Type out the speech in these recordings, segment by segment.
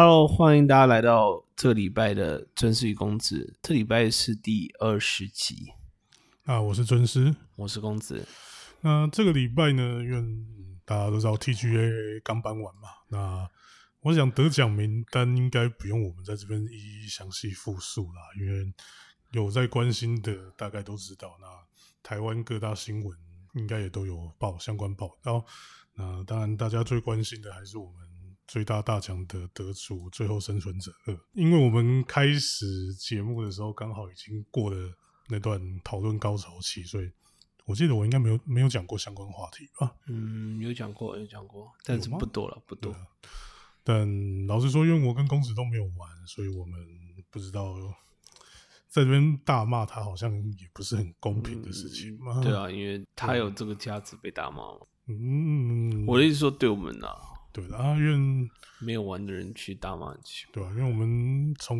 Hello，欢迎大家来到这个礼拜的尊师与公子。这礼拜是第二十集，啊，我是尊师。我是公子。那这个礼拜呢，因为大家都知道 TGA 刚颁完嘛，那我想得奖名单应该不用我们在这边一一详细复述啦，因为有在关心的大概都知道。那台湾各大新闻应该也都有报相关报道。那当然，大家最关心的还是我们最大大奖的得主《最后生存者二》，因为我们开始节目的时候刚好已经过了那段讨论高潮期，所以我记得我应该没有没有讲过相关话题吧？嗯，有讲过，有讲过，但是不多了，不多。但老实说，因为我跟公子都没有玩，所以我们不知道在这边大骂他，好像也不是很公平的事情嘛。对啊，因为他有这个价值被大骂嘛。嗯，我的意思说，对我们呐，对的啊，因为没有玩的人去打麻将，对啊，因为我们从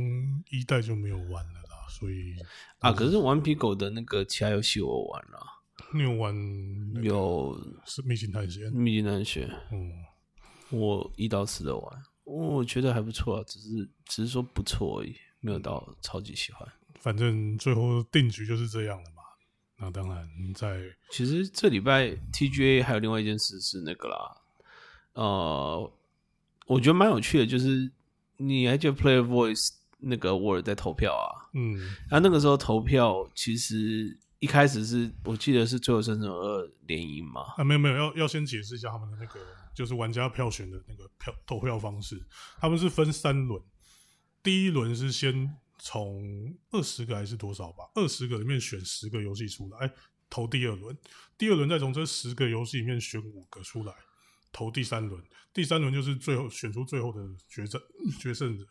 一代就没有玩了啦，所以啊，可是顽皮狗的那个其他游戏我玩了，你有玩有是秘境探险，秘境探险，嗯，我一到四都玩，我觉得还不错啊，只是只是说不错而已，没有到超级喜欢。反正最后定局就是这样了嘛。那当然，在其实这礼拜 TGA 还有另外一件事是那个啦，呃，我觉得蛮有趣的，就是你还记得 Player Voice 那个 Word 在投票啊？嗯，然后那个时候投票其实一开始是我记得是最后生存二联姻嘛？啊，没有没有，要要先解释一下他们的那个就是玩家票选的那个票投票方式，他们是分三轮，第一轮是先。从二十个还是多少吧？二十个里面选十个游戏出来，投第二轮。第二轮再从这十个游戏里面选五个出来，投第三轮。第三轮就是最后选出最后的决胜决胜者。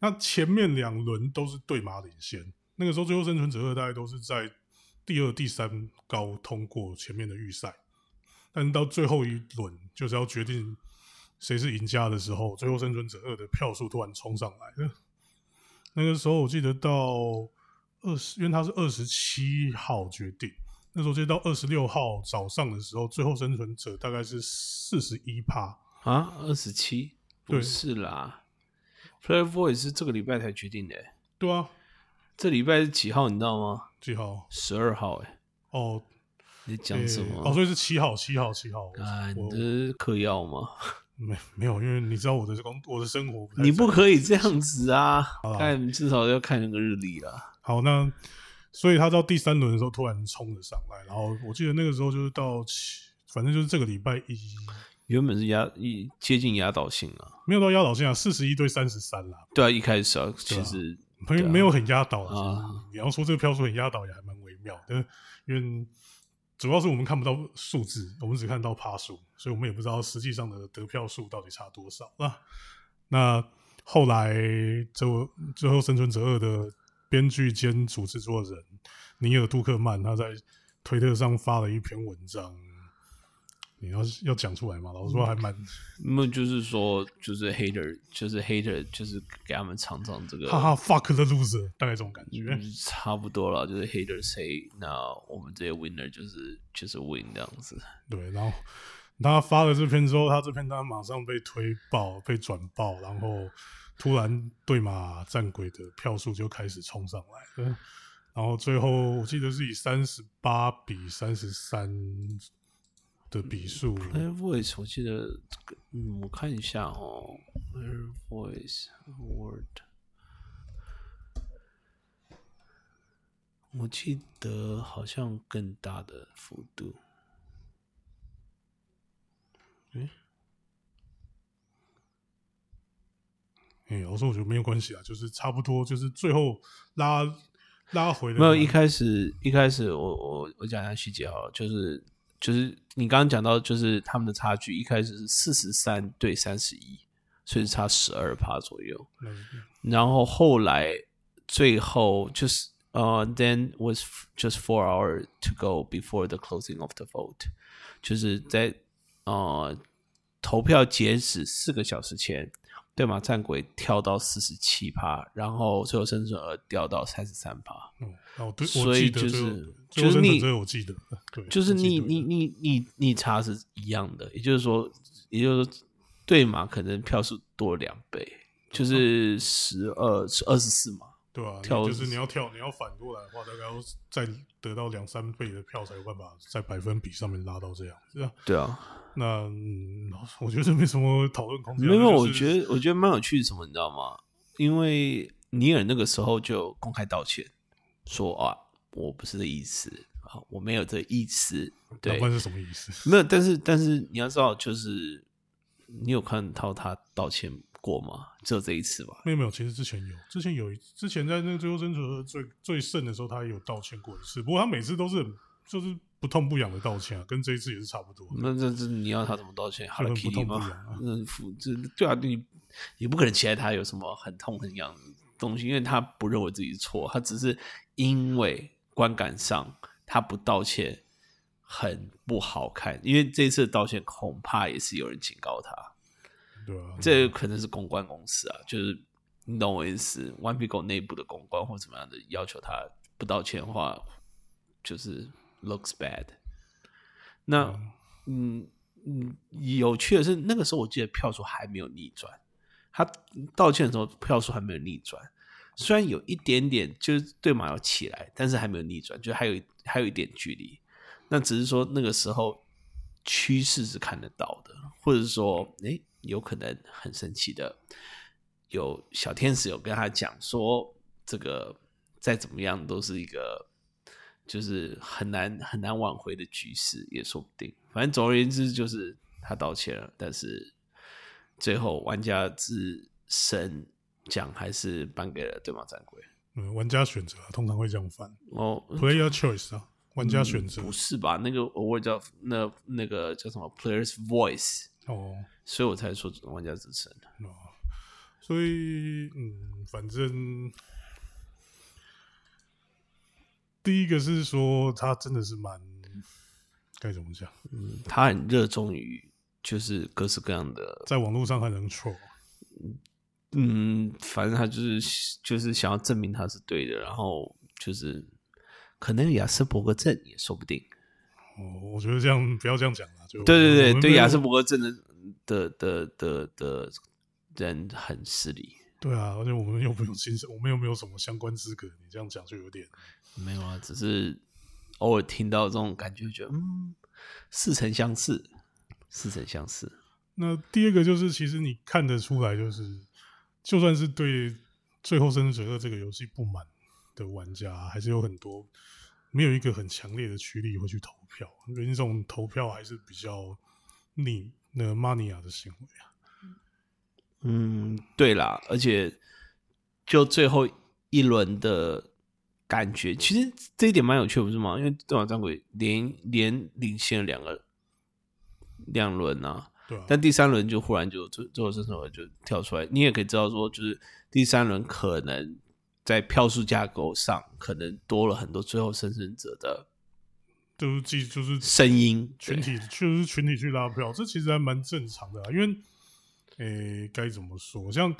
那前面两轮都是对马领先。那个时候，最后生存者二大概都是在第二、第三高通过前面的预赛，但到最后一轮就是要决定谁是赢家的时候，最后生存者二的票数突然冲上来了。那个时候我记得到二十，因为他是二十七号决定。那时候记得到二十六号早上的时候，最后生存者大概是四十一趴啊，二十七不是啦，Player Voice 是这个礼拜才决定的。对啊，这礼拜是几号？你知道吗？几号？十二号。哎，哦，你讲什么？哦，所以是七号，七号，七号。啊，你这是嗑药吗？没没有，因为你知道我的工我的生活，你不可以这样子啊！看至少要看那个日历了。好，那所以他到第三轮的时候突然冲了上来，然后我记得那个时候就是到，反正就是这个礼拜一，原本是压一接近压倒性啊，没有到压倒性啊，四十一对三十三啦。对啊，一开始啊，其实没没有很压倒啊。你要说这个票数很压倒，也还蛮微妙的，因为。主要是我们看不到数字，我们只看到趴数，所以我们也不知道实际上的得票数到底差多少啊。那后来，最最后生存者二的编剧兼主制作人尼尔杜克曼，他在推特上发了一篇文章。你要要讲出来嘛？老实说还蛮……那就是说，就是 hater，就是 hater，就是给他们尝尝这个哈哈 fuck the loser，大概这种感觉，差不多了。就是 hater say，那我们这些 winner 就是就是 win 这样子。对，然后他发了这篇之后，他这篇他马上被推爆、被转爆，然后突然对马战鬼的票数就开始冲上来了，然后最后我记得是以三十八比三十三。的比数，Air Voice，我记得，嗯，我看一下哦，Air Voice Word，我记得好像更大的幅度，嗯，哎，我说我觉得没有关系啊，就是差不多，就是最后拉拉回没有一开始一开始我我我讲一下细节好了，就是。就是你刚刚讲到，就是他们的差距一开始是四十三对三十一，所以差十二趴左右。然后后来最后就是呃，then was just four hours to go before the closing of the vote，就是在呃投票截止四个小时前。对马战鬼跳到四十七趴，然后最后生存额掉到三十三趴。嗯，哦，对，所以就是就是你，我记得，对，就是你你你你你差是一样的，也就是说，也就是说，对马可能票数多两倍，就是十二是二十四嘛，对啊，跳就是你要跳，你要反过来的话，大概要再得到两三倍的票才有办法在百分比上面拉到这样，对啊。对啊，那嗯，我觉得这没什么讨论空间。没有，我觉得我觉得蛮有趣的，什么你知道吗？因为尼尔那个时候就公开道歉，说啊，我不是这意思啊，我没有这意思。对，是什么意思？没有，但是但是你要知道，就是你有看到他道歉过吗？只有这一次吧？没有没有，其实之前有，之前有一之前在那个最后争夺最最盛的时候，他也有道歉过一次。不过他每次都是就是不痛不痒的道歉啊，跟这一次也是差不多。那这这你要他怎么道歉？好了，不痛不痒啊。那这对啊，你你不可能期待他有什么很痛很痒的东西，因为他不认为自己错，他只是因为观感上他不道歉很不好看。因为这次道歉恐怕也是有人警告他。对啊，这可能是公关公司啊，就是你懂我意思，One Pico 内部的公关或怎么样的要求他不道歉的话，就是 looks bad。那嗯嗯，有趣的是，那个时候我记得票数还没有逆转，他道歉的时候票数还没有逆转，虽然有一点点就是对马要起来，但是还没有逆转，就还有还有一点距离。那只是说那个时候趋势是看得到的，或者是说，哎。有可能很神奇的，有小天使有跟他讲说，这个再怎么样都是一个，就是很难很难挽回的局势，也说不定。反正总而言之，就是他道歉了，但是最后玩家自身奖还是颁给了对马战鬼。嗯，玩家选择通常会这样翻哦，Player Choice 啊，玩家选择不是吧？那个我叫那那个叫什么 Players Voice 哦。所以我才说玩家之城哦，所以嗯，反正第一个是说他真的是蛮该怎么讲？嗯，他很热衷于就是各式各样的，在网络上还能 troll。嗯，反正他就是就是想要证明他是对的，然后就是可能亚斯伯格症也说不定。哦，我觉得这样不要这样讲了，就对对对对，亚斯伯格症的。的的的的人很失礼，对啊，而且我们又没有亲身，我们又没有什么相关资格，你这样讲就有点没有啊，只是偶尔听到这种感觉，觉得嗯，似曾相识，似曾相识。那第二个就是，其实你看得出来，就是就算是对《最后生存者二》这个游戏不满的玩家，还是有很多没有一个很强烈的驱力会去投票，因为这种投票还是比较逆。那个 mania 的行为啊，嗯，对啦，而且就最后一轮的感觉，其实这一点蛮有趣，不是吗？因为对马战鬼连连领先了两个两轮啊，对，但第三轮就忽然就最最后生存就跳出来，你也可以知道说，就是第三轮可能在票数架构上可能多了很多最后生存者的。就是记就是声音群体，就是群体去拉票，这其实还蛮正常的。因为，诶，该怎么说？像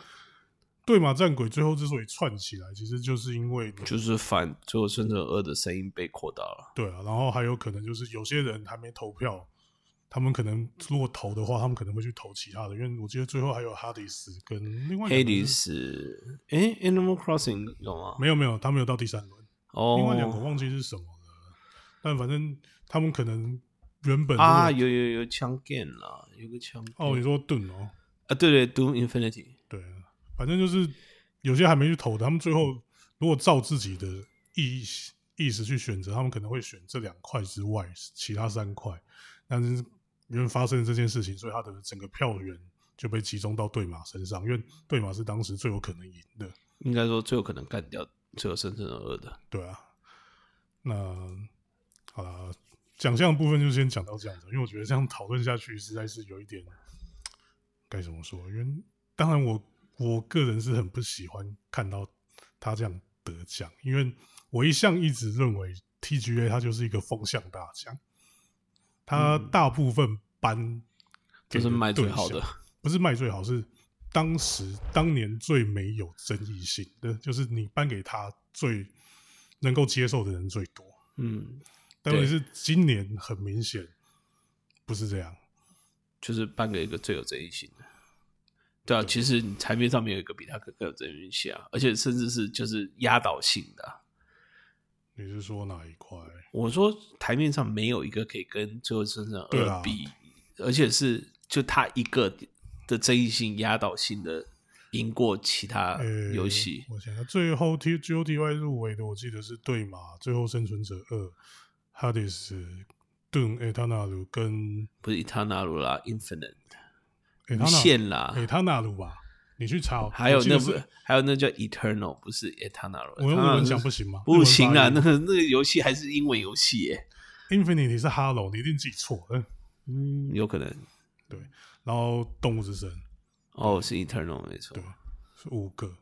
对马战鬼最后之所以串起来，其实就是因为就是反最后生存二的声音被扩大了。对啊，然后还有可能就是有些人还没投票，他们可能如果投的话，他们可能会去投其他的。因为我记得最后还有哈迪斯跟另外黑迪斯，诶 a n i m a l Crossing 有吗？没有没有，他没有到第三轮。哦，另外两个忘记是什么了。但反正他们可能原本啊有有有枪 game 啦，有个枪哦，你说盾哦啊对对，Doom Infinity 对，反正就是有些还没去投的，他们最后如果照自己的意意识去选择，他们可能会选这两块之外其他三块，但是因为发生了这件事情，所以他的整个票源就被集中到对马身上，因为对马是当时最有可能赢的，应该说最有可能干掉最有生存二的，对啊，那。好了，奖项部分就先讲到这样子，因为我觉得这样讨论下去实在是有一点该怎么说？因为当然我我个人是很不喜欢看到他这样得奖，因为我一向一直认为 TGA 它就是一个风向大奖，它大部分颁就是卖最好的，不是卖最好，是当时当年最没有争议性的，就是你颁给他最能够接受的人最多，嗯。但问题是今年很明显不是这样，就是颁给一个最有争议性的。对啊，其实你台面上面有一个比他更更有争议性啊，而且甚至是就是压倒性的啊。你是说哪一块？我说台面上没有一个可以跟《最后生存对啊二》比，而且是就他一个的争议性压倒性的赢过其他呃，游戏。我想想，最后 T G O T Y 入围的，我记得是对马《最后生存者二》、Hades、盾、诶他纳鲁跟不是伊塔纳鲁啦，Infinite 无诶他纳限啦，诶他纳鲁吧？你去查，还有那不是还有那叫 Eternal，不是 Eternal。我用日文讲不行吗？不行啊，那个那个游戏还是英文游戏耶。Infinity 是 Hello，你一定记错了。嗯，有可能。对，然后动物之声哦，是 Eternal 没错对。是五个，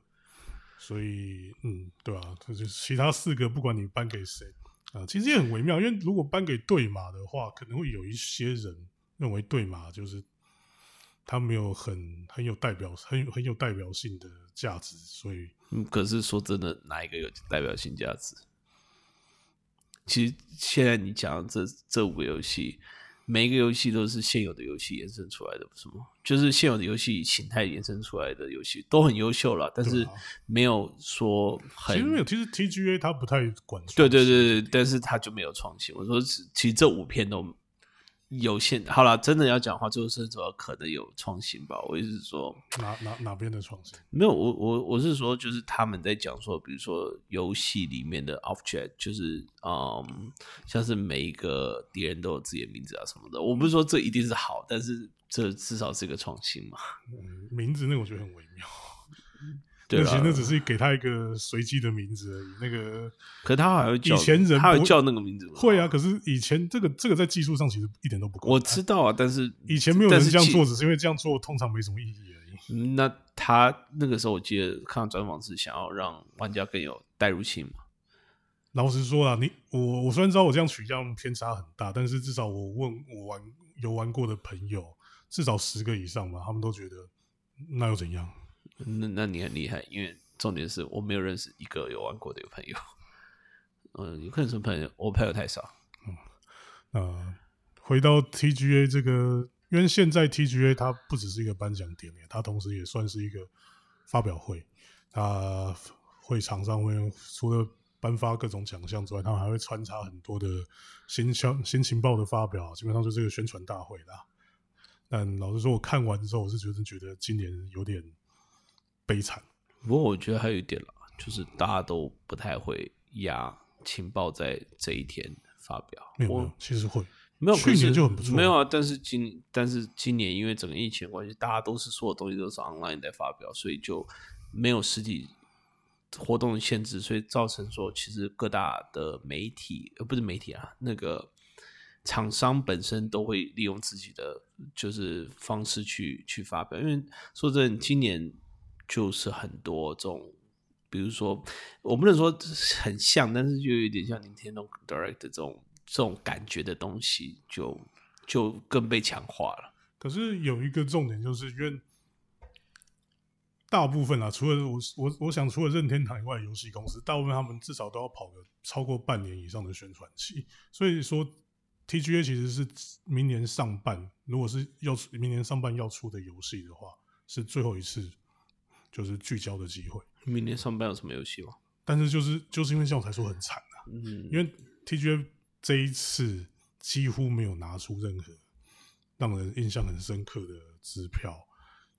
所以嗯，对啊，这就是其他四个，不管你颁给谁啊，其实也很微妙，因为如果颁给对马的话，可能会有一些人认为对马就是他没有很很有代表很有很有代表性的价值，所以嗯，可是说真的，哪一个有代表性价值？其实现在你讲的这这五个游戏，每一个游戏都是现有的游戏延伸出来的，不是吗？就是现有的游戏形态延伸出来的游戏都很优秀了，但是没有说很其实没有，其实 TGA 他不太管，对对对对，但是他就没有创新。我说，其实这五篇都有限。好了，真的要讲话，最后生者可能有创新吧。我意思是说，哪哪哪边的创新？没有，我我我是说，就是他们在讲说，比如说游戏里面的 object，就是嗯，像是每一个敌人都有自己的名字啊什么的。我不是说这一定是好，但是这至少是一个创新嘛。嗯，名字那个我觉得很微妙。那其实那只是给他一个随机的名字而已。那个可他还会叫，以前人不他会叫那个名字吗会啊，可是以前这个这个在技术上其实一点都不够。我知道啊，但是以前没有人这样做，只是因为这样做通常没什么意义而已。嗯那他那个时候我记得看到专访是想要让玩家更有代入性嘛。老实说啊，你我我虽然知道我这样取样偏差很大，但是至少我问我玩有玩过的朋友，至少十个以上吧，他们都觉得那又怎样？那那你很厉害，因为重点是我没有认识一个有玩过的有朋友。嗯，有可能是朋友，我朋友太少。嗯，那，回到 TGA 这个，因为现在 TGA 它不只是一个颁奖典礼，它同时也算是一个发表会。它会场上会除了颁发各种奖项之外，他们还会穿插很多的新消新情报的发表，基本上就是个宣传大会啦。但老实说，我看完之后，我是觉得觉得今年有点悲惨。不过我觉得还有一点啦，就是大家都不太会压情报在这一天发表。我没有，其实会没有，去年就很不错没有啊，但是今但是今年因为整个疫情关系，大家都是所有东西都是 online 在发表，所以就没有实体活动的限制，所以造成说其实各大的媒体呃不是媒体啊，那个厂商本身都会利用自己的就是方式去去发表，因为说真的，今年就是很多这种。比如说，我不能说很像，但是就有点像 Nintendo Direct 这种这种感觉的东西，就就更被强化了。可是有一个重点，就是因为大部分啊，除了我我我想，除了任天堂以外，游戏公司大部分他们至少都要跑个超过半年以上的宣传期。所以说，TGA 其实是明年上半，如果是要明年上半要出的游戏的话，是最后一次就是聚焦的机会。明年上班有什么游戏吗？但是就是就是因为这样我才说很惨啊，嗯，因为 TGA 这一次几乎没有拿出任何让人印象很深刻的支票。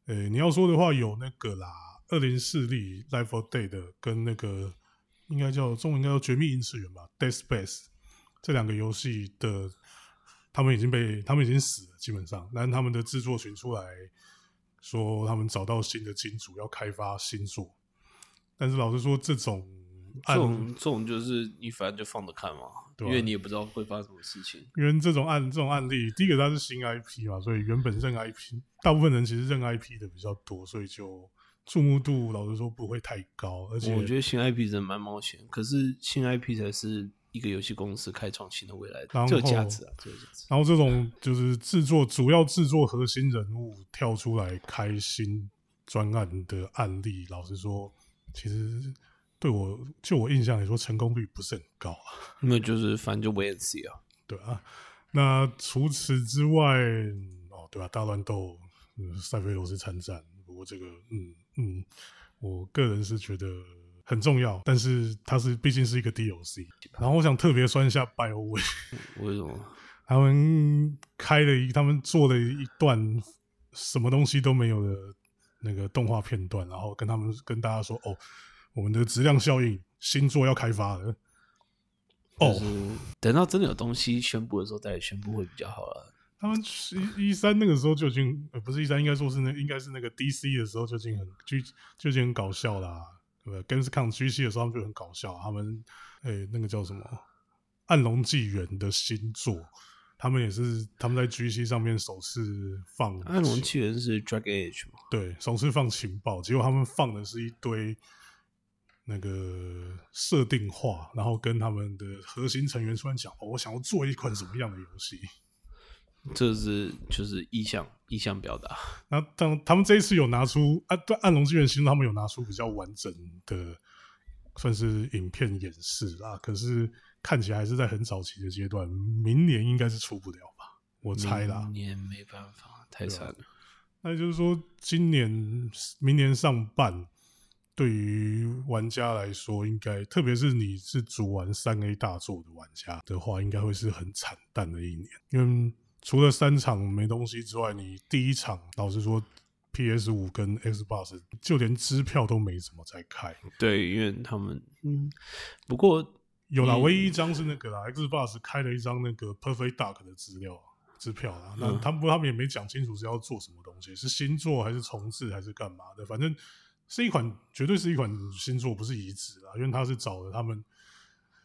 呃，你要说的话，有那个啦，二零四力 Life or Day 的跟那个应该叫中文应该叫《绝密因次元》吧，Dead Space 这两个游戏的，他们已经被他们已经死了，基本上，但他们的制作群出来说他们找到新的金主要开发新作，但是老实说，这种这种这种就是你反正就放着看嘛，对啊因为你也不知道会发生什么事情。因为这种案这种案例，第一个它是新 IP 嘛，所以原本认 IP，大部分人其实认 IP 的比较多，所以就注目度老实说不会太高，而且我觉得新 IP 真的蛮冒险，可是新 IP 才是一个游戏公司开创新的未来，然后这有价值啊，这有价值。然后这种就是制作主要制作核心人物跳出来开新专案的案例，老实说，其实对我就我印象来说，成功率不是很高啊。那就是反正就 see 啊。对啊，那除此之外，哦，对啊，大乱斗，嗯，塞菲罗斯参战，不不过这个，嗯嗯，我个人是觉得很重要，但是它是毕竟是一个 DLC。然后我想特别酸一下 BioWare，为什么？他们开了一，他们做了一段什么东西都没有的那个动画片段，然后跟他们跟大家说：“哦，我们的质量效应新作要开发了。”哦，等到真的有东西宣布的时候再宣布会比较好了。他们一一三那个时候就已经，呃，不是一三，应该说是那应该是那个 DC 的时候就已经很就就已经很搞笑啦，对不对？Gamescom GC 的时候他们就很搞笑，他们诶那个叫什么《暗龙纪元》的新作。他们也是他们在 G C 上面首次放《暗龙纪元》是 Drag Age 吗？对，首次放情报，结果他们放的是一堆那个设定画，然后跟他们的核心成员突然讲：“哦，我想要做一款什么样的游戏？”这是就是意向意向表达。那当他们这一次有拿出啊，对《暗龙之源》，其实他们有拿出比较完整的算是影片演示啦，可是。看起来还是在很早期的阶段，明年应该是出不了吧？我猜啦。明年没办法，太惨了。那就是说，今年、明年上半，对于玩家来说，应该特别是你是主玩三 A 大作的玩家的话，应该会是很惨淡的一年。因为除了三场没东西之外，你第一场老实说，PS 五跟 Xbox 就连支票都没怎么在开。对，因为他们嗯，不过。有啦，唯一一张是那个啦，Xbox 开了一张那个 Perfect Dark 的资料支票啦。那他们不他们也没讲清楚是要做什么东西，是新作还是重置还是干嘛的？反正是一款，绝对是一款新作，不是移植啦。因为他是找了他们，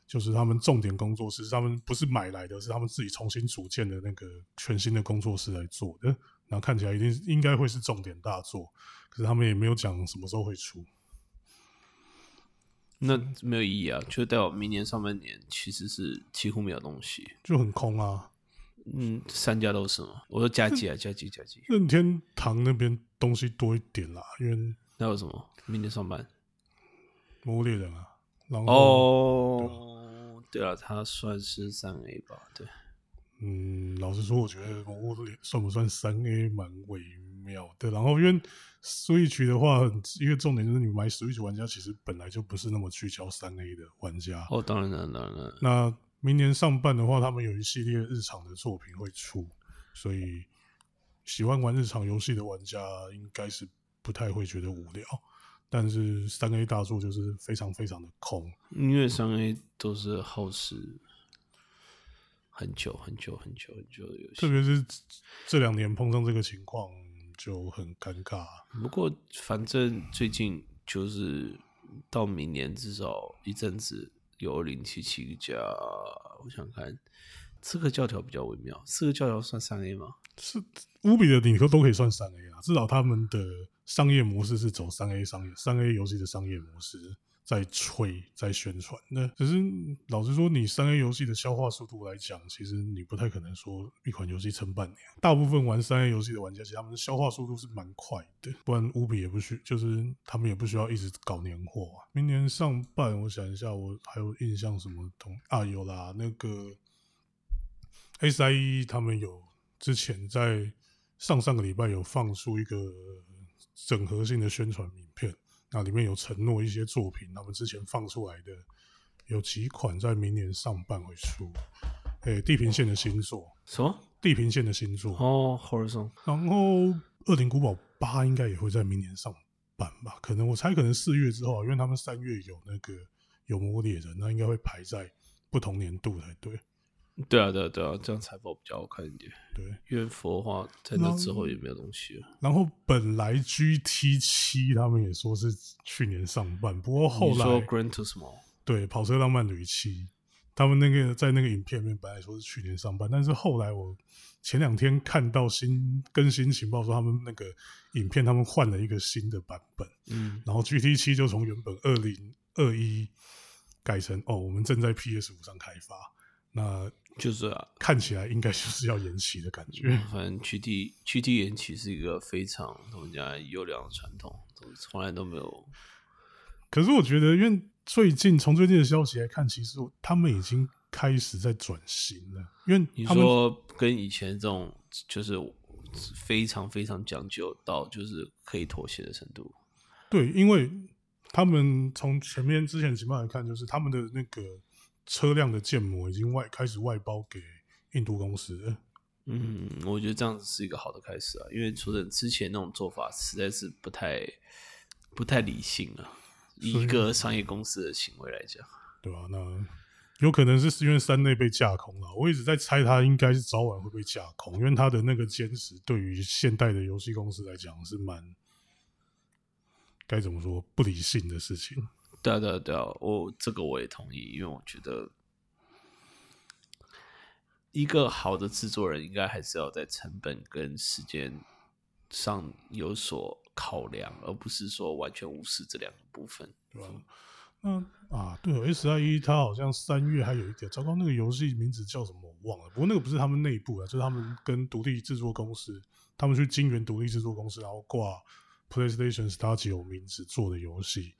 就是他们重点工作室，他们不是买来的，是他们自己重新组建的那个全新的工作室来做的。然后看起来一定应该会是重点大作，可是他们也没有讲什么时候会出。那没有意义啊！就代表明年上半年，其实是几乎没有东西，就很空啊。嗯，三家都是嘛。我说加急啊，加急加急。任天堂那边东西多一点啦，因为那有什么？明年上班，魔猎人啊。然后哦，对啊，它算是三 A 吧？对。嗯，老实说，我觉得魔猎算不算三 A 蛮微妙的。然后因为。Switch 的话，一个重点就是你买 Switch 玩家其实本来就不是那么聚焦三 A 的玩家。哦，当然了，当然了。那明年上半的话，他们有一系列日常的作品会出，所以喜欢玩日常游戏的玩家应该是不太会觉得无聊。但是三 A 大作就是非常非常的空，因为三 A 都是耗时很久很久很久很久的游戏，特别是这两年碰上这个情况。就很尴尬。不过，反正最近就是到明年至少一阵子有二零七七加。我想看刺客教条比较微妙，刺客教条算三 A 吗？是无比的，你说都可以算三 A 啊。至少他们的商业模式是走三 A 商业三 A 游戏的商业模式。在吹，在宣传。那只是老实说，你三 A 游戏的消化速度来讲，其实你不太可能说一款游戏撑半年。大部分玩三 A 游戏的玩家，其实他们的消化速度是蛮快的。不然乌比也不需，就是他们也不需要一直搞年货啊。明年上半，我想一下，我还有印象什么东啊？有啦，那个 SIE 他们有之前在上上个礼拜有放出一个整合性的宣传名片。那里面有承诺一些作品，他们之前放出来的有几款在明年上半会出。诶，地平线的新作什么？地平线的新作哦，Horizon。然后恶灵古堡八应该也会在明年上半吧？可能我猜可能四月之后，因为他们三月有那个有魔猎人，那应该会排在不同年度才对。对啊，对啊，对啊，这样财报比较好看一点。对，因为佛的话在那之后也没有东西了。然后本来 GT 七他们也说是去年上半，不过后来说 Grand Turismo 对跑车浪漫旅七，他们那个在那个影片里面本来说是去年上半，但是后来我前两天看到新更新情报说他们那个影片他们换了一个新的版本，嗯，然后 GT 七就从原本二零二一改成哦，我们正在 PS 五上开发，那。就是啊，看起来应该就是要延期的感觉。反正 G T G T 延期是一个非常他们家优良的传统，从来都没有。可是我觉得，因为最近从最近的消息来看，其实他们已经开始在转型了。因为你说跟以前这种就是非常非常讲究到就是可以妥协的程度。对，因为他们从前面之前情况来看，就是他们的那个车辆的建模已经外开始外包给印度公司了。嗯，我觉得这样子是一个好的开始啊，因为除了之前那种做法实在是不太不太理性啊，以一个商业公司的行为来讲，对吧、那有可能是因为山内被架空了，我一直在猜他应该是早晚会被架空，因为他的那个坚持对于现代的游戏公司来讲是蛮该怎么说不理性的事情。对啊对对啊，我这个我也同意，因为我觉得一个好的制作人应该还是要在成本跟时间上有所考量，而不是说完全无视这两个部分。对吧？那啊，对，S I E 它好像三月还有一个，糟糕，那个游戏名字叫什么我忘了。不过那个不是他们内部的，就是他们跟独立制作公司，他们去金源独立制作公司，然后挂 PlayStation Star 有名字做的游戏。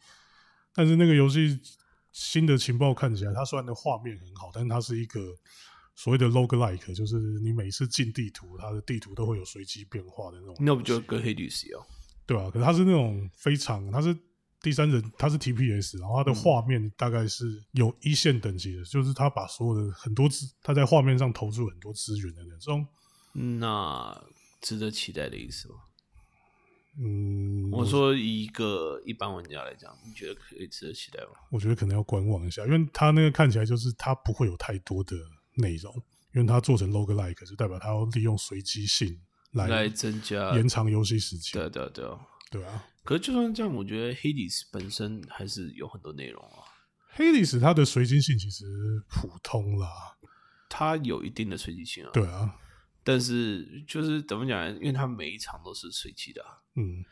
但是那个游戏新的情报看起来，它虽然的画面很好，但是它是一个所谓的 roguelike，就是你每次进地图，它的地图都会有随机变化的那种。那不就跟黑律师一样？对啊，可是它是那种非常，它是第三人，它是 TPS，然后它的画面大概是有一线等级的，就是它把所有的很多资，它在画面上投入很多资源的那种。那值得期待的意思吗？嗯，我说以一个一般玩家来讲，你觉得可以值得期待吗？我觉得可能要观望一下，因为它那个看起来就是它不会有太多的内容，因为它做成 roguelike 就代表它要利用随机性来来增加延长游戏时间。对啊对啊对啊。对啊，可是就算这样，我觉得 Hades 本身还是有很多内容啊，Hades 它的随机性其实普通啦。它有一定的随机性啊。对啊，但是就是怎么讲？因为它每一场都是随机的、嗯，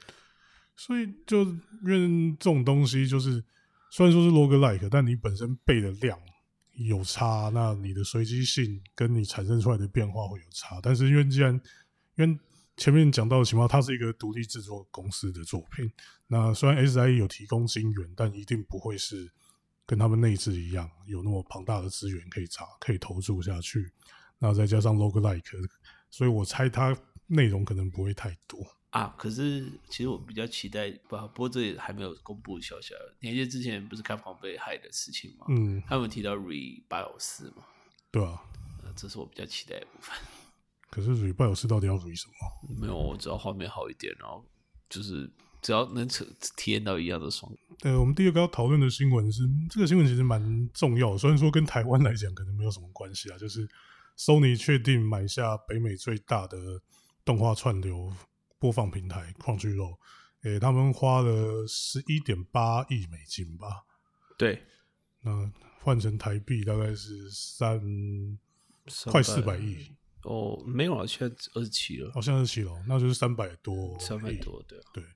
所以就因为这种东西，就是虽然说是 log like，但你本身背的量有差，那你的随机性跟你产生出来的变化会有差。但是因为既然因为前面讲到的情况，它是一个独立制作公司的作品，那虽然 SIE 有提供金源，但一定不会是跟他们内置一样有那么庞大的资源可以砸可以投注下去。那再加上 roguelike，所以我猜它内容可能不会太多。啊，可是其实我比较期待，不，不过这也还没有公布消息啊。你还记得之前不是开房被害的事情吗？嗯，他们提到 Re 八有四嘛，对啊。呃，这是我比较期待的部分。可是蕊拜有事到底要蕊什么？没有，我只要画面好一点，然后就是只要能体体验到一样的爽。呃，我们第二个要讨论的新闻是，这个新闻其实蛮重要的，虽然说跟台湾来讲可能没有什么关系啊，就是 Sony 确定买下北美最大的动画串流播放平台 Crunchyroll，诶，他们花了十一点八亿美金吧，对，那换成台币大概是三快四百亿，哦，没有了，现在二十七了，好像二十七了，那就是三百多，三百多，对啊，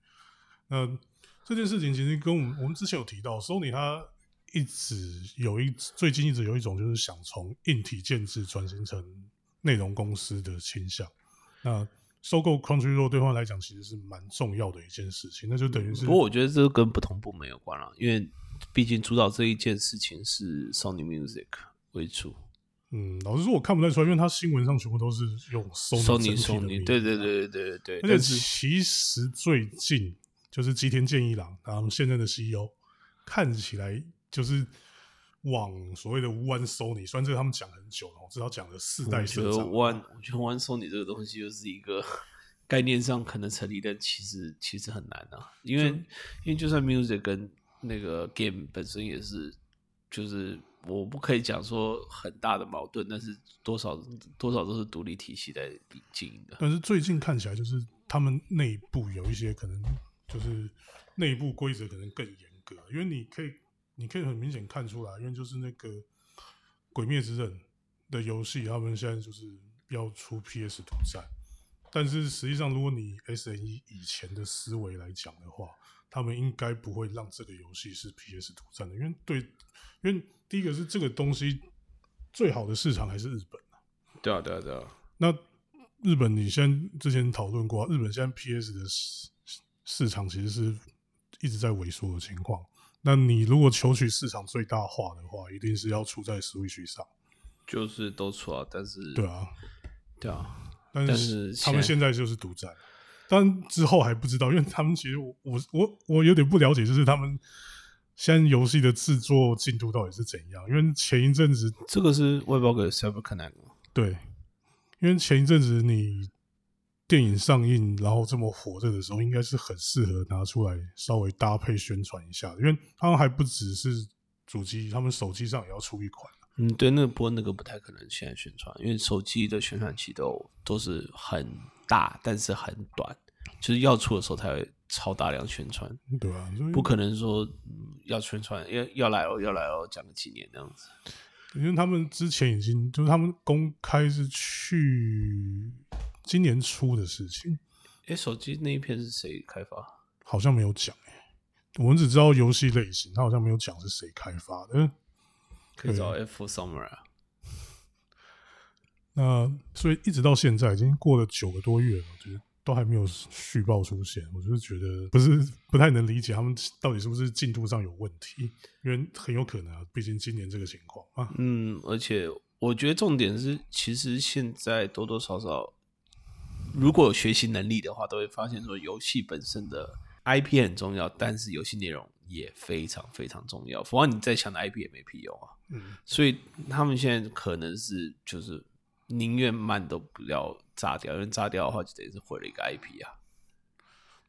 那这件事情其实跟我们我们之前有提到，Sony 它一直有一最近一直有一种就是想从硬体建制转型成内容公司的倾向。那收购 Crunchyroll 对他来讲其实是蛮重要的一件事情，那就等于是不过我觉得这跟不同部门有关了，因为毕竟主导这一件事情是 Sony Music 为主嗯，老实说我看不太出来，因为他新闻上全部都是用 Sony 整，Sony Sony，名对对对对对对，而且其实最近就是吉田健一郎，他们现任的 CEO，看起来就是往所谓的无弯 Sony，虽然这个他们讲很久了，我知道讲了四代我觉得，One，我觉得 One Sony 这个东西就是一个 概念上可能成立，但其实其实很难啊，因为因为就算 Music 跟那个 Game 本身也是，就是我不可以讲说很大的矛盾，但是多少多少都是独立体系在经营的。但是最近看起来就是他们内部有一些可能就是内部规则可能更严格，因为你可以你可以很明显看出来，因为就是那个《鬼灭之刃》的游戏，他们现在就是要出 PS 独占，但是实际上如果你 S N E 以前的思维来讲的话，他们应该不会让这个游戏是 PS 独占的，因为对，因为第一个是这个东西最好的市场还是日本。对啊，对啊，对啊。那日本，你先之前讨论过啊，日本现在 PS 的市市场其实是一直在萎缩的情况。那你如果求取市场最大化的话，一定是要出在 Switch 上。就是都出啊，但是对啊，对啊，但但是是他们现在就是独占，但之后还不知道，因为他们其实我我我我有点不了解，就是他们现在游戏的制作进度到底是怎样？因为前一阵子这个是外包给 Cyber Connect？对，因为前一阵子你电影上映，然后这么火热的时候，应该是很适合拿出来稍微搭配宣传一下，因为他们还不只是主机，他们手机上也要出一款。嗯，对，那个不过那个不太可能现在宣传，因为手机的宣传期都都是很大，但是很短，就是要出的时候才会超大量宣传，对啊，不可能说、嗯要宣传要要来了要来哦讲个几年那样子。因为他们之前已经就是他们公开是去今年初的事情，哎，手机那一篇是谁开发？好像没有讲哎、我们只知道游戏类型，他好像没有讲是谁开发的。可以找 F Summer 啊。那所以一直到现在已经过了九个多月了，我觉得都还没有续报出现，我就是觉得不是不太能理解他们到底是不是进度上有问题，因为很有可能啊，毕竟今年这个情况啊，嗯，而且我觉得重点是，其实现在多多少少，如果有学习能力的话，都会发现说，游戏本身的 IP 很重要，但是游戏内容也非常非常重要。否则你再强的 IP 也没屁用啊。嗯，所以他们现在可能是就是宁愿慢都不要炸掉，因为炸掉的话就等于是毁了一个 IP 啊。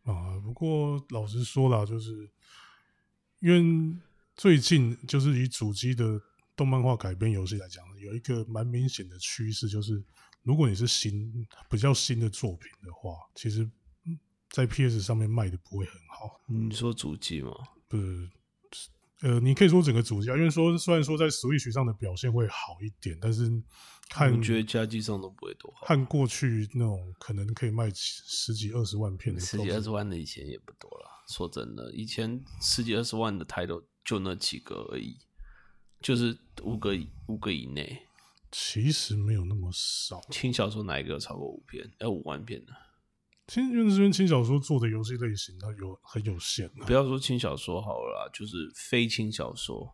啊，不过老实说啦，就是因为最近就是以主机的动漫化改编游戏来讲，有一个蛮明显的趋势，就是如果你是新比较新的作品的话，其实嗯在 PS 上面卖的不会很好。你说主机吗？不是，呃，你可以说整个主机啊，因为说虽然说在 Switch 上的表现会好一点，但是看我觉得家机上都不会多好，看过去那种可能可以卖十几二十万片的，十几二十万的以前也不多了。说真的，以前十几二十万的台都就那几个而已，就是五个五个以内。其实没有那么少。轻小说哪一个有超过五篇？要五万片的？其实因为这边轻小说做的游戏类型，它有很有限、啊不。要说轻小说好了啦，就是非轻小说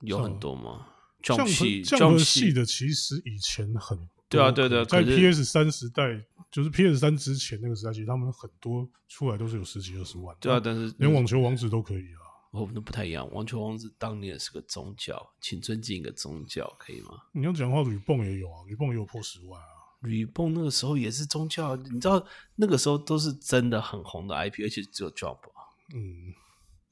有很多吗这样系系的其实以前很多对啊对对在 PS 三时代，就是 PS 三之前那个时代，其实他们很多出来都是有十几二十万。对啊，，但是连网球王子都可以啊。哦，那不太一样。网球王子当年是个宗教，请尊敬一个宗教，可以吗？你要讲的话，吕蹦也有啊，吕蹦也有破十万啊。吕蹦那个时候也是宗教，你知道那个时候都是真的很红的 IP，而且只有 job 啊。嗯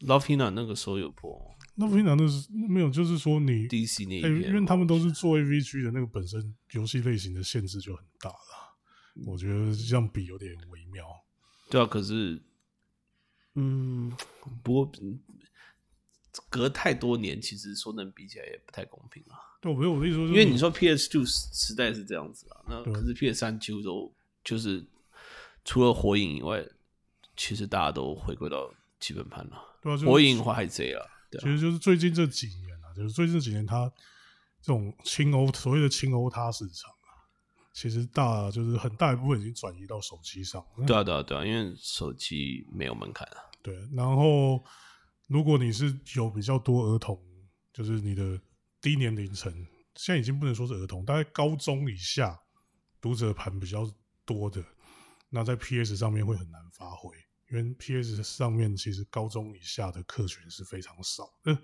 ，Love Hina 那个时候有破那平常的是没有，就是说你 DC 那一哎、片，因为他们都是做 AVG 的那个本身游戏类型的限制就很大了。我觉得这样比有点微妙。对啊，可是，嗯，不过嗯隔太多年，其实说能比起来也不太公平啊。对，我没有我的意思说，因为你说 PS Two 时代是这样子啊，那可是 PS 三几乎都就是除了火影以外，其实大家都回归到基本盘了。对啊，就是火影或海贼啊，对啊，其实就是最近这几年啊，就是最近这几年，它这种轻欧所谓的轻欧它市场啊，其实大就是很大一部分已经转移到手机上了。对啊，对啊，对啊，因为手机没有门槛啊。对，然后如果你是有比较多儿童，就是你的低年龄层，现在已经不能说是儿童，大概高中以下读者盘比较多的，那在 PS 上面会很难发挥，因为 PS 上面其实高中以下的客群是非常少的。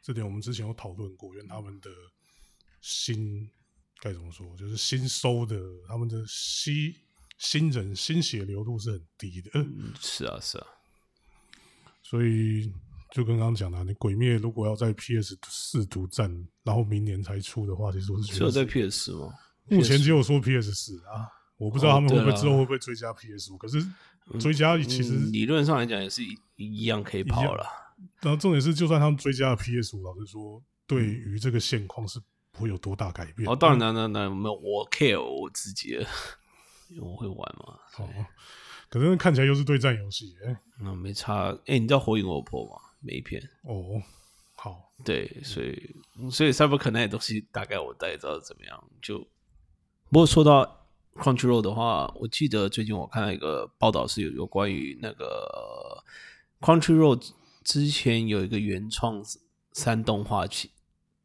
这点我们之前有讨论过，因为他们的新该怎么说，就是新收的他们的新新人新血流度是很低的。嗯，是啊，是啊，所以就跟刚刚讲的啊，你鬼灭如果要在 PS 四独占，然后明年才出的话，其实我是觉得只有在 PS 四吗？目前只有说 PS 四啊，我不知道他们会不会之后会不会追加 PS 五，可是追加其实，嗯理论上来讲也是一一样可以跑了。然后重点是，就算他们追加了 PS 五，老实说，对于这个现况是不会有多大改变。哦，当然，当然，当然没有，我 care 我自己的，因为我会玩嘛。哦，可是看起来又是对战游戏，哎、那没差。哎、你知道火影我有破吗？每一篇。哦，好，对，所以所以 Cyber Connect 的东西大概我大概知道怎么样。就不过说到 Crunchyroll 的话，我记得最近我看到一个报道是有有关于那个 Crunchyroll 之前有一个原创三动画起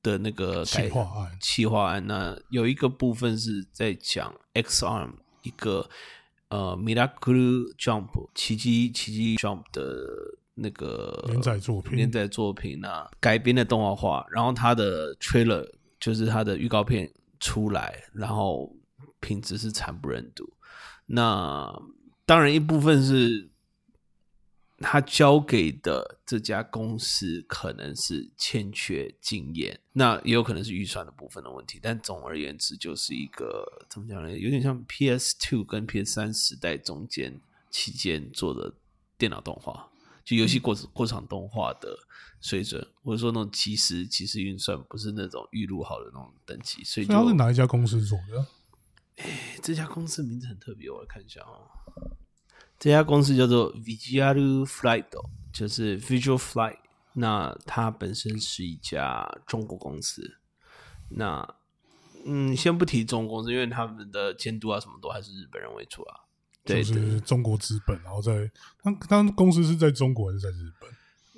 的那个企划案，企划案，那有一个部分是在讲 X Arm 一个呃 Miracle Jump 奇迹奇迹 Jump 的那个连载作品，连载作品啊改编的动画化，然后它的 trailer 就是它的预告片出来，然后品质是惨不忍睹。那当然一部分是。他交给的这家公司可能是欠缺经验，那也有可能是预算的部分的问题。但总而言之，就是一个怎么讲呢？有点像 PS Two 跟 PS 三时代中间期间做的电脑动画，就游戏过过场动画的水准，或者说那种即时即时运算，不是那种预录好的那种等级。所以，他是哪一家公司做的？哎，这家公司名字很特别，我来看一下哦。这家公司叫做 Visual Flight，就是 Visual Flight。那它本身是一家中国公司。那嗯，先不提中国公司，因为他们的监督啊什么都还是日本人为主啊。就是中国资本，然后在他他公司是在中国还是在日本？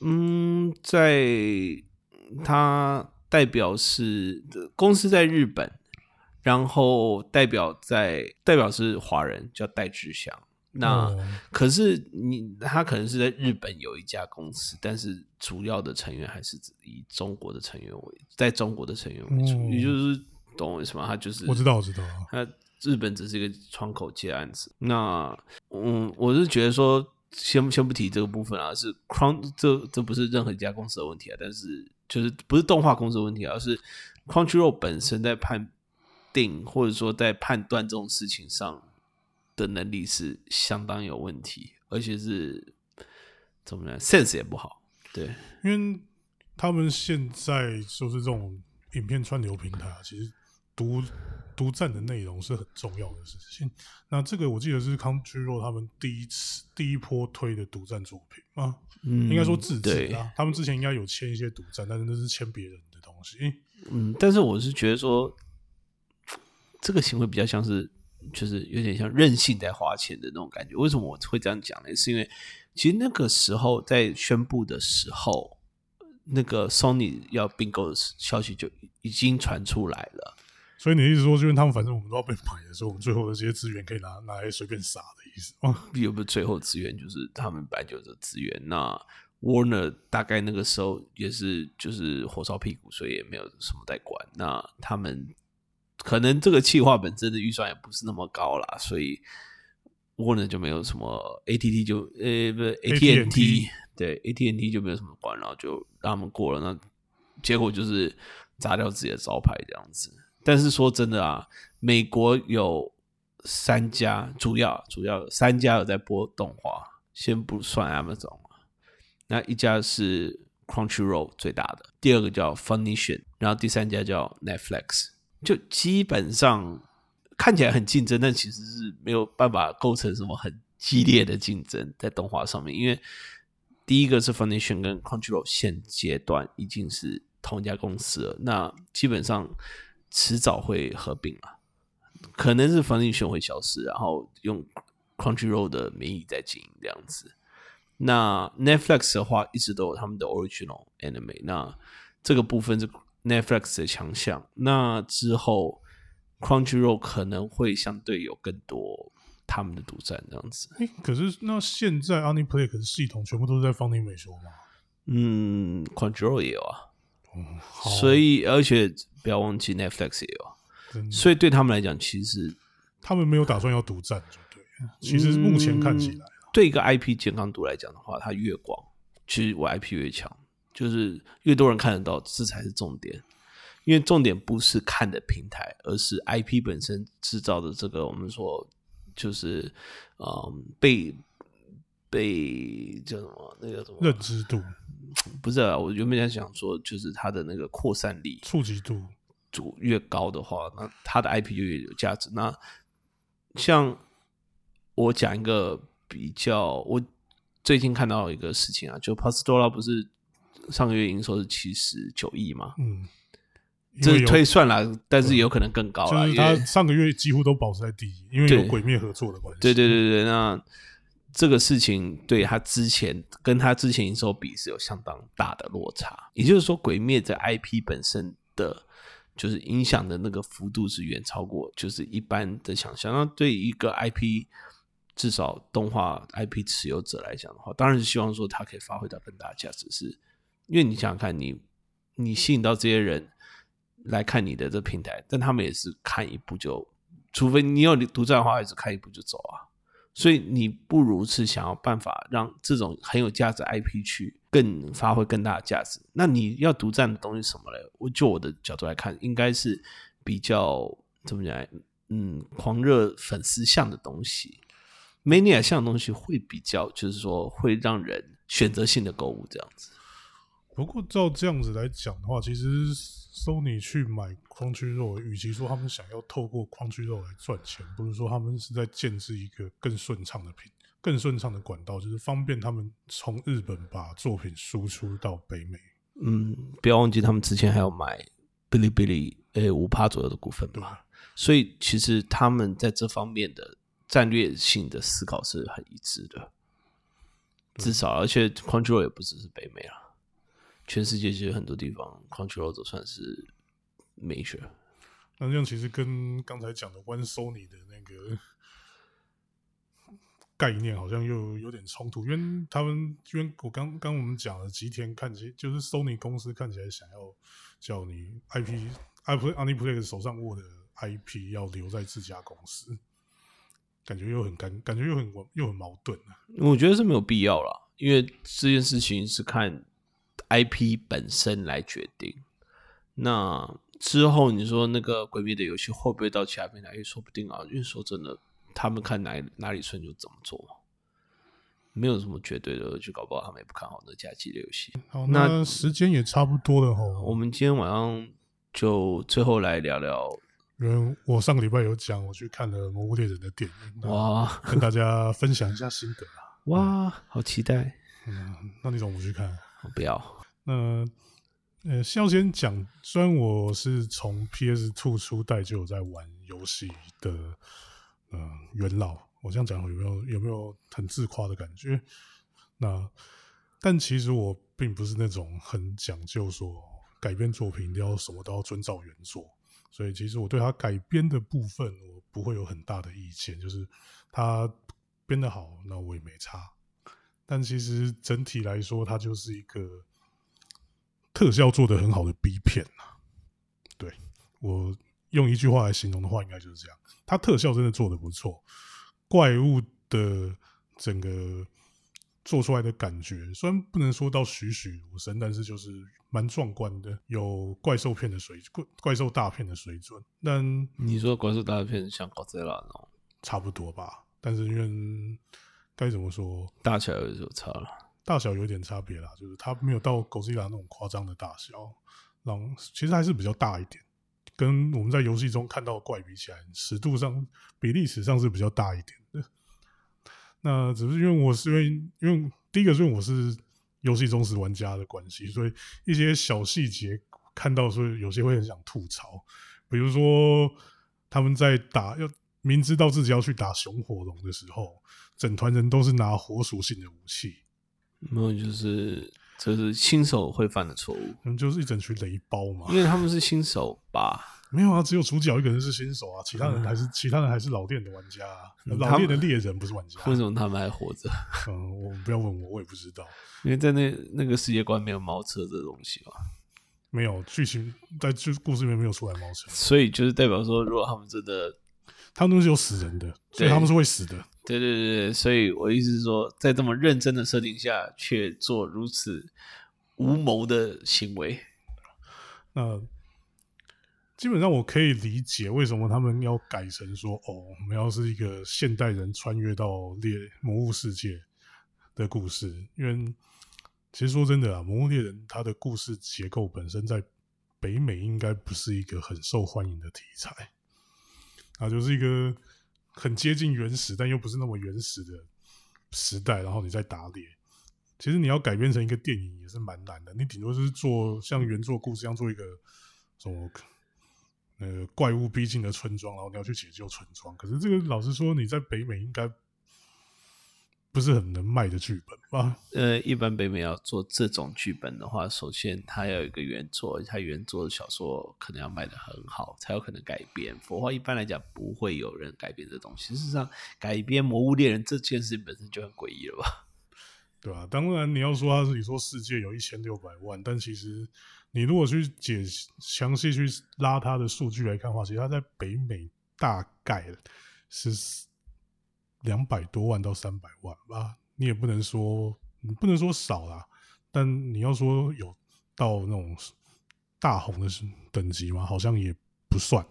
嗯，在他代表是公司在日本，然后代表在代表是华人，叫戴志祥。那可是你他可能是在日本有一家公司，但是主要的成员还是以中国的成员为，在中国的成员为主，也就是懂我意思吗？他就是我知道，我知道，他日本只是一个窗口接案子。那嗯，我是觉得说，先先不提这个部分啊，是 Crown 这这不是任何一家公司的问题啊，但是就是不是动画公司的问题，而是 Crunchyroll 本身在判定或者说在判断这种事情上。的能力是相当有问题，而且是怎么样，sense 也不好。对，因为他们现在就是这种影片串流平台啊，其实独独占的内容是很重要的事情。那这个我记得是 Crunchyroll 他们第一次第一波推的独占作品啊，应该说自制啊。他们之前应该有签一些独占，但是那是签别人的东西。嗯，但是我是觉得说，这个行为比较像是。就是有点像任性在花钱的那种感觉。为什么我会这样讲呢？是因为其实那个时候在宣布的时候，那个 Sony 要并购的消息就已经传出来了。所以你的意思说，就是他们反正我们都要被买的时候，我们最后的这些资源可以拿拿来随便撒的意思哦，有没有最后资源？就是他们白酒的资源。那 Warner 大概那个时候也是就是火烧屁股，所以也没有什么在管。那他们。可能这个企划本身的预算也不是那么高啦，所以 Warner 就没有什么 ATT 就呃不是 ATNT 对 ATNT 就没有什么管，然后就让他们过了。那结果就是砸掉自己的招牌这样子。但是说真的啊，美国有三家主要主要三家有在播动画，先不算 Amazon 那一家是 Crunchyroll 最大的，第二个叫 Funimation，然后第三家叫 Netflix。就基本上看起来很竞争，但其实是没有办法构成什么很激烈的竞争在动画上面。因为第一个是 Foundation 跟 Control 现阶段已经是同一家公司了，那基本上迟早会合并啊，可能是 Foundation 会消失，然后用 Crunchyroll 的名义在经营这样子。那 Netflix 的话，一直都有他们的 Original Anime，那这个部分是。Netflix 的强项，那之后 Crunchyroll 可能会相对有更多他们的独占这样子。哎，可是那现在 AniPlay 可是系统全部都是在方尼美说吗？嗯，Crunchyroll 也有啊。所以而且不要忘记 Netflix 也有，所以对他们来讲，其实他们没有打算要独占，就对。其实目前看起来，对一个 IP 健康度来讲的话，它越广，其实我 IP 越强。就是越多人看得到，这才是重点。因为重点不是看的平台，而是 IP 本身制造的这个我们说就是嗯被被叫什么那个什么认知度不是啊？我原本在想说，就是它的那个扩散力、触及度主越高的话，那它的 IP 就越有价值。那像我讲一个比较，我最近看到一个事情啊，就 Pastora 不是。上个月营收是七十九亿嘛？嗯，这是推算了，但是有可能更高了。就是他上个月几乎都保持在第一，因为有鬼灭合作的关系。对对对对，那这个事情对他之前跟他之前营收比是有相当大的落差。也就是说，鬼灭的 IP 本身的，就是影响的那个幅度是远超过就是一般的想象。那对一个 IP，至少动画 IP 持有者来讲的话，当然是希望说它可以发挥到更大的价值，是因为你想想看，你你吸引到这些人来看你的这平台，但他们也是看一步就，除非你有独占的话，也是看一步就走啊。所以你不如是想要办法让这种很有价值 IP 去更发挥更大的价值。那你要独占的东西什么嘞？我就我的角度来看，应该是比较怎么讲？嗯，狂热粉丝向的东西，mania 向的东西会比较，就是说会让人选择性的购物这样子。不过照这样子来讲的话，其实 Sony 去买矿区肉，与其说他们想要透过矿区肉来赚钱，不是说他们是在建制一个更顺畅的品、更顺畅的管道，就是方便他们从日本把作品输出到北美。嗯，不要忘记他们之前还要买哔哩哔哩，诶，五趴左右的股份嘛。所以其实他们在这方面的战略性的思考是很一致的，至少而且矿区肉也不只是北美了。全世界其实很多地方，Control 都算是 major。那这样其实跟刚才讲的 One Sony 的那个概念好像又有点冲突，因为他们因为我刚刚我们讲了吉田看起就是 Sony 公司看起来想要叫你 IP，IP Aniplay 手上握的 IP 要留在自家公司，感觉又很尴，感觉又很又很矛盾我觉得是没有必要了，因为这件事情是看。IP 本身来决定，那之后你说那个鬼灭的游戏会不会到其他平台？也说不定啊。因为说真的，他们看哪哪里顺就怎么做，没有什么绝对的。就搞不好他们也不看好那假期的游戏。好，那时间也差不多了哈。我们今天晚上就最后来聊聊，因为我上个礼拜有讲我去看了《魔物猎人》的电影，哇，跟大家分享一下心得啊。哇，好期待。嗯，那你怎么不去看？不要。那呃，先先讲，虽然我是从 PS Two 初代就有在玩游戏的，嗯，元老，我这样讲有没有有没有很自夸的感觉？那但其实我并不是那种很讲究说改编作品一定要什么都要遵照原作，所以其实我对他改编的部分我不会有很大的意见，就是他编的好，那我也没差。但其实整体来说，它就是一个。特效做的很好的 B 片啊，对我用一句话来形容的话，应该就是这样。它特效真的做的不错，怪物的整个做出来的感觉，虽然不能说到栩栩如生，但是就是蛮壮观的，有怪兽片的水怪怪兽大片的水准。但你说怪兽大片像高泽拉那种，差不多吧？但是因为该怎么说，大起来就差了。大小有点差别啦，就是它没有到狗吉拉那种夸张的大小，然后其实还是比较大一点，跟我们在游戏中看到的怪比起来，尺度上比例史上是比较大一点的。那只是因为我是因为因为第一个是因为我是游戏忠实玩家的关系，所以一些小细节看到所以有些会很想吐槽，比如说他们在打要明知道自己要去打熊火龙的时候，整团人都是拿火属性的武器。没有，就是这是新手会犯的错误，嗯，就是一整群雷包嘛。因为他们是新手吧？没有啊，只有主角一个人是新手啊，其他人还是其他人还是老店的玩家，啊老店的猎人不是玩家。为什么他们还活着？嗯，我不要问我，我也不知道。因为在那那个世界观没有猫车这东西吧，没有剧情在就故事里面没有出来猫车，所以就是代表说，如果他们真的，他们都是有死人的，所以他们是会死的。对对对对，所以我意思是说，在这么认真的设定下，却做如此无谋的行为，那基本上我可以理解为什么他们要改成说，哦，我们要是一个现代人穿越到猎魔物世界的故事，因为其实说真的啊，魔物猎人它的故事结构本身在北美应该不是一个很受欢迎的题材，啊，就是一个。很接近原始，但又不是那么原始的时代，然后你再打猎。其实你要改编成一个电影也是蛮难的，你顶多是做像原作故事一样做一个什么呃怪物逼近的村庄，然后你要去解救村庄。可是这个老实说，你在北美应该不是很能卖的剧本吧？呃，一般北美要做这种剧本的话，首先它要有一个原作，它原作的小说可能要卖的很好，才有可能改编。否则话，一般来讲不会有人改编这东西。事实上，改编《魔物猎人》这件事本身就很诡异了吧？对啊，当然你要说他是你说世界有一千六百万，但其实你如果去解详细去拉他的数据来看的话，其实他在北美大概是。两百多万到三百万吧，你也不能说，你不能说少啦，但你要说有到那种大红的等级嘛，好像也不算。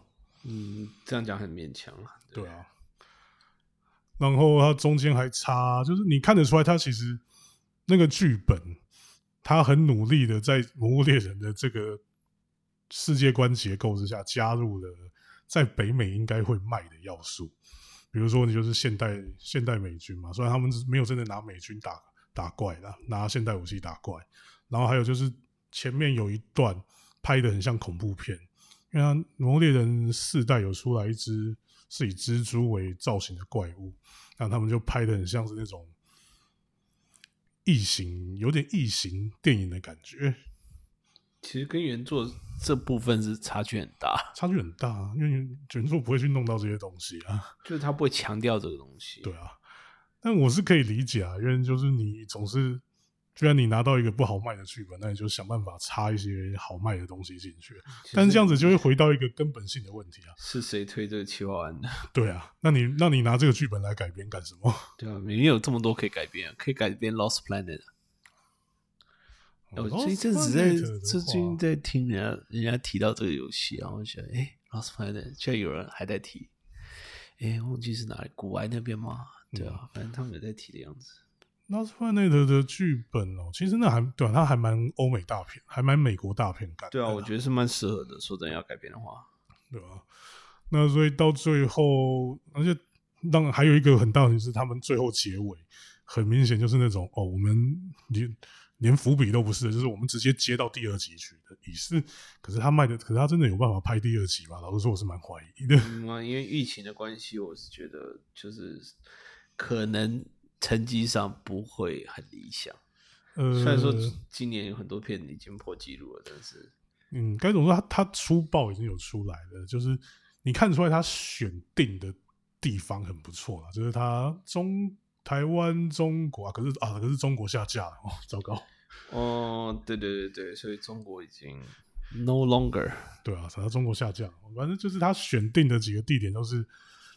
嗯，这样讲很勉强啊。对啊。然后它中间还差，就是你看得出来，它其实那个剧本，他很努力的在《魔物猎人》的这个世界观结构之下，加入了在北美应该会卖的要素。比如说，你就是现代现代美军嘛，虽然他们没有真的拿美军打打怪啦，拿现代武器打怪。然后还有就是前面有一段拍的很像恐怖片，因为《魔猎人》四代有出来一只是以蜘蛛为造型的怪物，然后他们就拍的很像是那种异形，有点异形电影的感觉。其实跟原作这部分是差距很大，差距很大，因为原作不会去弄到这些东西啊，就是他不会强调这个东西。对啊，但我是可以理解啊，因为就是你总是，居然你拿到一个不好卖的剧本，那你就想办法插一些好卖的东西进去。但是这样子就会回到一个根本性的问题啊，是谁推这个企划案的？对啊，那你那你拿这个剧本来改编干什么？对啊，明明有这么多可以改编，可以改编《Lost Planet》。我这一阵子在最近在听人家人家提到这个游戏啊，我想，哎，Lost Planet，居然有人还在提，哎，忘记是哪里，古埃那边吗？对啊，反正他们有在提的样子。Lost Planet 的剧本哦，其实那还对啊，它还蛮欧美大片，还蛮美国大片感。对啊，我觉得是蛮适合的。说真要改编的话，对吧？那所以到最后，而且当然还有一个很大的是，他们最后结尾很明显就是那种哦，我们你。连伏笔都不是，就是我们直接接到第二集去的，也是。可是他卖的，可是他真的有办法拍第二集吗？老实说，我是蛮怀疑的。嗯啊，因为疫情的关系，我是觉得就是可能成绩上不会很理想。呃，虽然说今年有很多片已经破纪录了，但是，嗯，该怎么说？他他出报已经有出来了，就是你看出来他选定的地方很不错了，就是他中。台湾、中国啊，可是啊，可是中国下架了哦，糟糕！哦，对对对对，所以中国已经 no longer 对啊，反正中国下架，反正就是他选定的几个地点都是《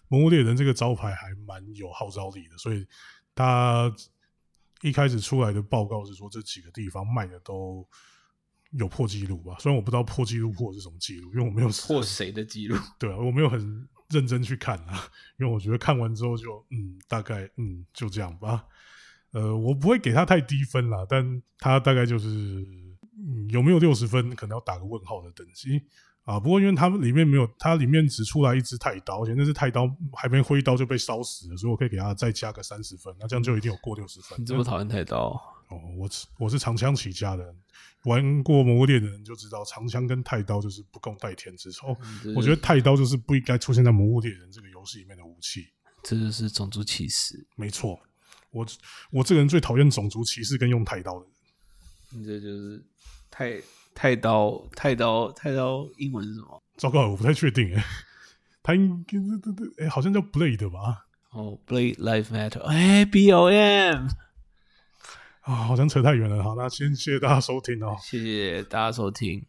魔物猎人》这个招牌还蛮有号召力的，所以他一开始出来的报告是说这几个地方卖的都有破纪录吧？虽然我不知道破纪录破是什么纪录，因为我没有破谁的纪录，对啊，我没有很。认真去看啊，因为我觉得看完之后就嗯，大概嗯就这样吧。呃，我不会给他太低分啦，但他大概就是嗯有没有六十分，可能要打个问号的等级啊。不过因为他们里面没有，它里面只出来一只太刀，而且那只太刀还没挥刀就被烧死了，所以我可以给他再加个三十分，那这样就一定有过六十分。你这么讨厌太刀？哦，我我是长枪起家的。玩过魔物猎的人就知道，长枪跟太刀就是不共戴天之仇。我觉得太刀就是不应该出现在魔物猎人这个游戏里面的武器。这就是种族歧视。没错，我我这个人最讨厌种族歧视跟用太刀的人。你这就是太太刀太刀太刀英文是什么？糟糕，我不太确定哎。他应该对对对，哎，好像叫 Blade 吧？哦，Blade Life Matter，哎，B O M。啊，好像扯太远了。好，那先谢谢大家收听哦。谢谢大家收听。